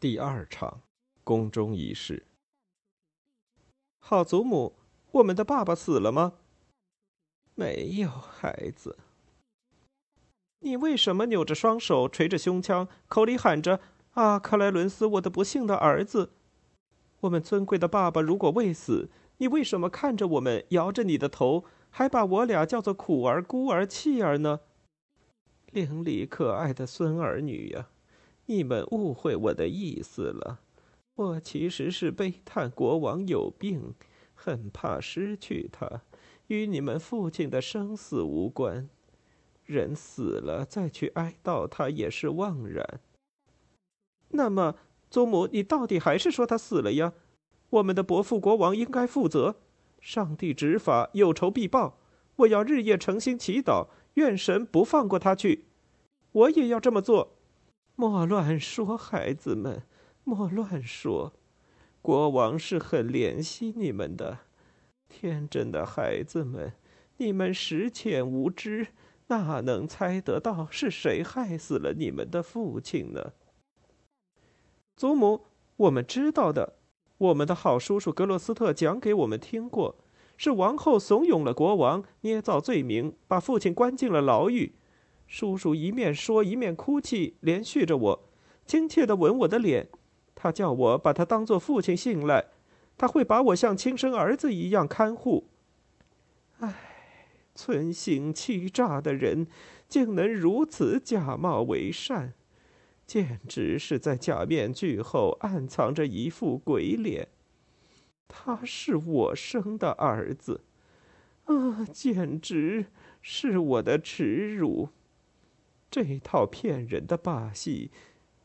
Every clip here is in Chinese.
第二场宫中仪式。好祖母，我们的爸爸死了吗？没有，孩子。你为什么扭着双手，捶着胸腔，口里喊着：“啊，克莱伦斯，我的不幸的儿子！”我们尊贵的爸爸如果未死，你为什么看着我们，摇着你的头，还把我俩叫做苦儿、孤儿、弃儿呢？伶俐可爱的孙儿女呀！你们误会我的意思了，我其实是悲叹国王有病，很怕失去他，与你们父亲的生死无关。人死了再去哀悼他也是枉然。那么，祖母，你到底还是说他死了呀？我们的伯父国王应该负责，上帝执法，有仇必报。我要日夜诚心祈祷，愿神不放过他去。我也要这么做。莫乱说，孩子们，莫乱说。国王是很怜惜你们的，天真的孩子们，你们识浅无知，哪能猜得到是谁害死了你们的父亲呢？祖母，我们知道的，我们的好叔叔格洛斯特讲给我们听过，是王后怂恿了国王，捏造罪名，把父亲关进了牢狱。叔叔一面说一面哭泣，连续着我，亲切地吻我的脸。他叫我把他当做父亲信赖，他会把我像亲生儿子一样看护。唉，存心欺诈的人，竟能如此假冒为善，简直是在假面具后暗藏着一副鬼脸。他是我生的儿子，啊，简直是我的耻辱。这套骗人的把戏，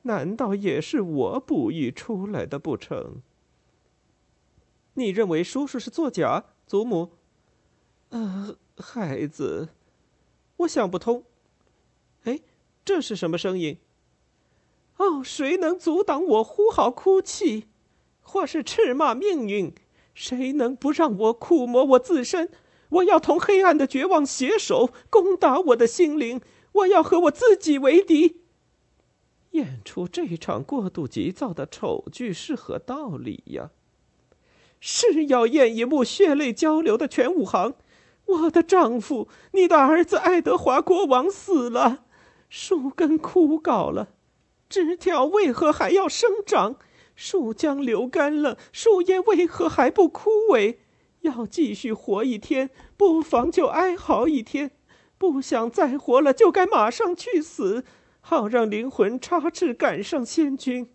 难道也是我哺育出来的不成？你认为叔叔是作假，祖母？呃，孩子，我想不通。哎，这是什么声音？哦，谁能阻挡我呼号哭泣，或是斥骂命运？谁能不让我苦磨我自身？我要同黑暗的绝望携手，攻打我的心灵。我要和我自己为敌。演出这场过度急躁的丑剧是何道理呀？是要演一幕血泪交流的全武行。我的丈夫，你的儿子爱德华国王死了，树根枯槁了，枝条为何还要生长？树浆流干了，树叶为何还不枯萎？要继续活一天，不妨就哀嚎一天。不想再活了，就该马上去死，好让灵魂插翅赶上仙君。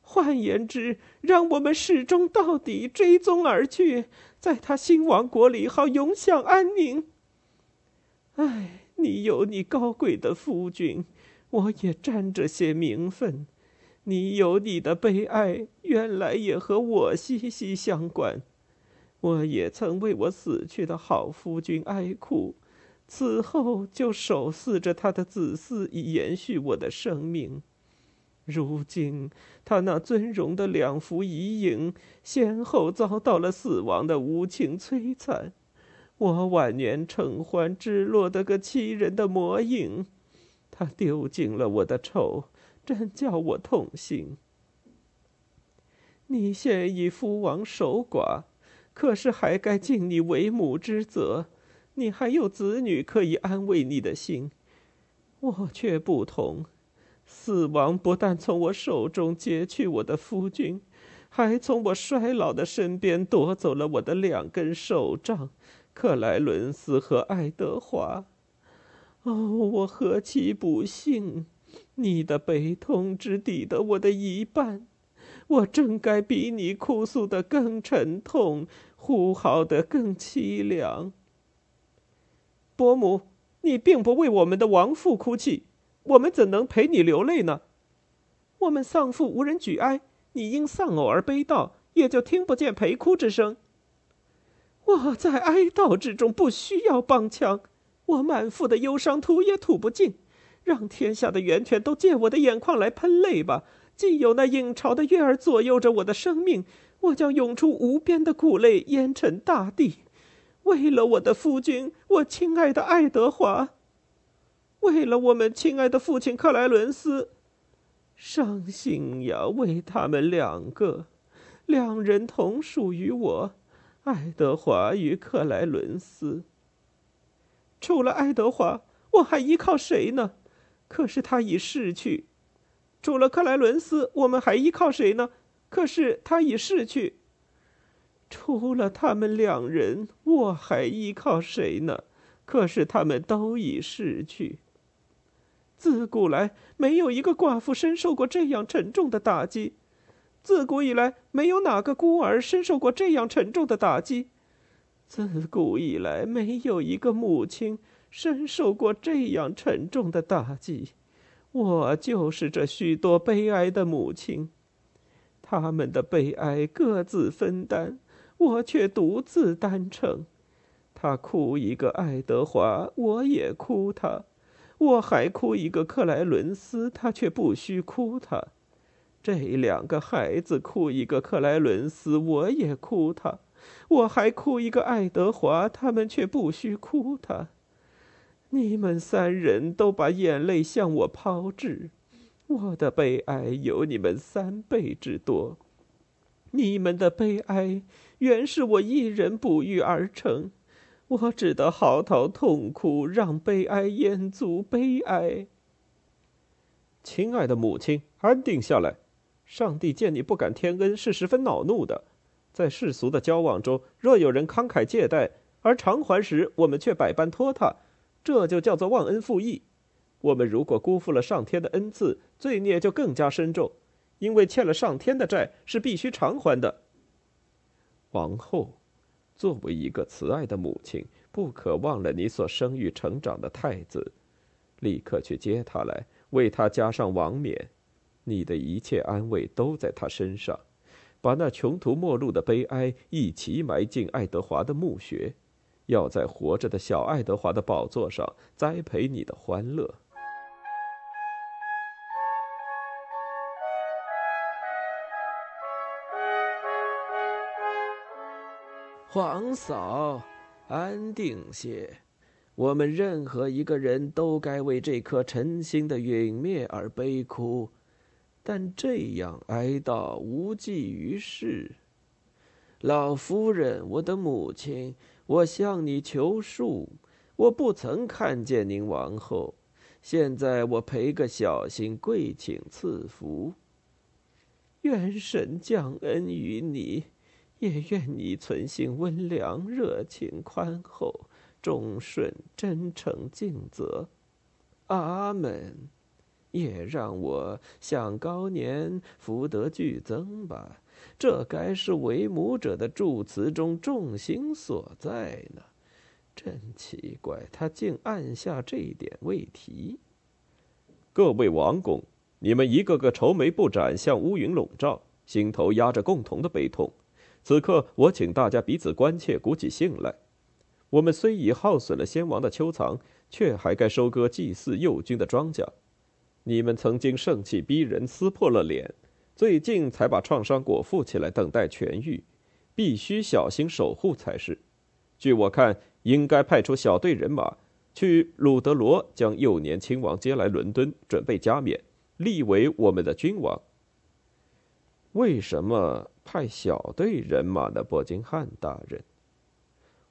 换言之，让我们始终到底追踪而去，在他新王国里好永享安宁。唉，你有你高贵的夫君，我也沾着些名分。你有你的悲哀，原来也和我息息相关。我也曾为我死去的好夫君哀哭。此后就守祀着他的子嗣，以延续我的生命。如今他那尊荣的两幅遗影，先后遭到了死亡的无情摧残。我晚年承欢只落得个欺人的魔影。他丢尽了我的丑，真叫我痛心。你现已夫亡守寡，可是还该尽你为母之责。你还有子女可以安慰你的心，我却不同。死亡不但从我手中劫去我的夫君，还从我衰老的身边夺走了我的两根手杖——克莱伦斯和爱德华。哦，我何其不幸！你的悲痛只抵得我的一半，我真该比你哭诉的更沉痛，呼号的更凄凉。伯母，你并不为我们的亡父哭泣，我们怎能陪你流泪呢？我们丧父无人举哀，你因丧偶而悲悼，也就听不见陪哭之声。我在哀悼之中不需要帮腔，我满腹的忧伤吐也吐不尽，让天下的源泉都借我的眼眶来喷泪吧。既有那影潮的月儿左右着我的生命，我将涌出无边的苦泪，淹沉大地。为了我的夫君，我亲爱的爱德华；为了我们亲爱的父亲克莱伦斯，伤心呀，为他们两个，两人同属于我，爱德华与克莱伦斯。除了爱德华，我还依靠谁呢？可是他已逝去。除了克莱伦斯，我们还依靠谁呢？可是他已逝去。除了他们两人，我还依靠谁呢？可是他们都已逝去。自古来没有一个寡妇深受过这样沉重的打击，自古以来没有哪个孤儿深受过这样沉重的打击，自古以来没有一个母亲深受过这样沉重的打击。我就是这许多悲哀的母亲，他们的悲哀各自分担，我却独自担承。他哭一个爱德华，我也哭他；我还哭一个克莱伦斯，他却不需哭他。这两个孩子哭一个克莱伦斯，我也哭他；我还哭一个爱德华，他们却不需哭他。你们三人都把眼泪向我抛掷，我的悲哀有你们三倍之多。你们的悲哀原是我一人哺育而成，我只得嚎啕痛哭，让悲哀淹足悲哀。亲爱的母亲，安定下来。上帝见你不敢天恩，是十分恼怒的。在世俗的交往中，若有人慷慨借贷，而偿还时我们却百般拖沓。这就叫做忘恩负义。我们如果辜负了上天的恩赐，罪孽就更加深重，因为欠了上天的债是必须偿还的。王后，作为一个慈爱的母亲，不可忘了你所生育成长的太子，立刻去接他来，为他加上王冕。你的一切安慰都在他身上，把那穷途末路的悲哀一起埋进爱德华的墓穴。要在活着的小爱德华的宝座上栽培你的欢乐。皇嫂，安定些。我们任何一个人都该为这颗晨星的陨灭而悲哭，但这样哀悼无济于事。老夫人，我的母亲。我向你求恕，我不曾看见您王后。现在我赔个小心，跪请赐福。愿神降恩于你，也愿你存心温良、热情、宽厚、忠顺、真诚、尽责。阿门。也让我向高年福德俱增吧。这该是为母者的祝词中重心所在呢。真奇怪，他竟按下这一点未提。各位王公，你们一个个愁眉不展，像乌云笼罩，心头压着共同的悲痛。此刻，我请大家彼此关切，鼓起兴来。我们虽已耗损了先王的秋藏，却还该收割祭祀幼君的庄稼。你们曾经盛气逼人，撕破了脸。最近才把创伤裹缚起来，等待痊愈，必须小心守护才是。据我看，应该派出小队人马去鲁德罗，将幼年亲王接来伦敦，准备加冕，立为我们的君王。为什么派小队人马的？伯金汉大人，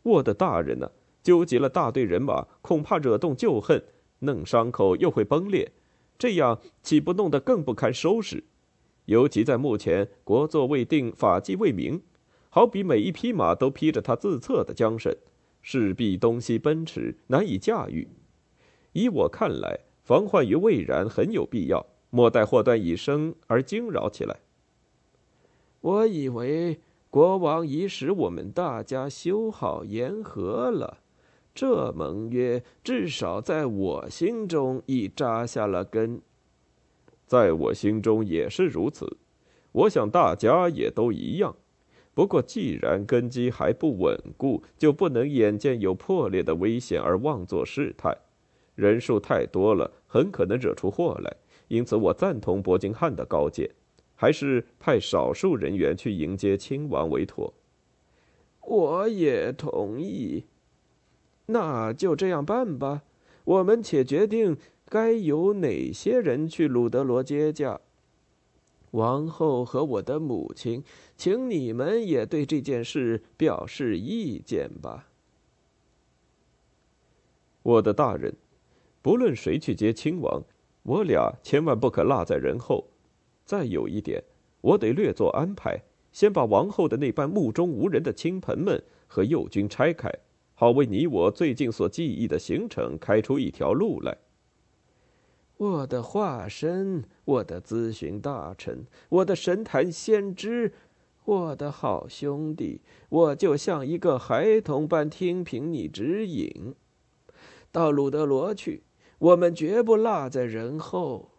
我的大人呢？纠集了大队人马，恐怕惹动旧恨，弄伤口又会崩裂，这样岂不弄得更不堪收拾？尤其在目前国祚未定、法纪未明，好比每一匹马都披着他自测的缰绳，势必东西奔驰，难以驾驭。依我看来，防患于未然很有必要，莫待祸端已生而惊扰起来。我以为国王已使我们大家修好言和了，这盟约至少在我心中已扎下了根。在我心中也是如此，我想大家也都一样。不过，既然根基还不稳固，就不能眼见有破裂的危险而妄作事态。人数太多了，很可能惹出祸来。因此，我赞同伯金汉的高见，还是派少数人员去迎接亲王为妥。我也同意。那就这样办吧。我们且决定。该由哪些人去鲁德罗接驾？王后和我的母亲，请你们也对这件事表示意见吧。我的大人，不论谁去接亲王，我俩千万不可落在人后。再有一点，我得略作安排，先把王后的那班目中无人的亲朋们和右军拆开，好为你我最近所记忆的行程开出一条路来。我的化身，我的咨询大臣，我的神坛先知，我的好兄弟，我就像一个孩童般听凭你指引。到鲁德罗去，我们绝不落在人后。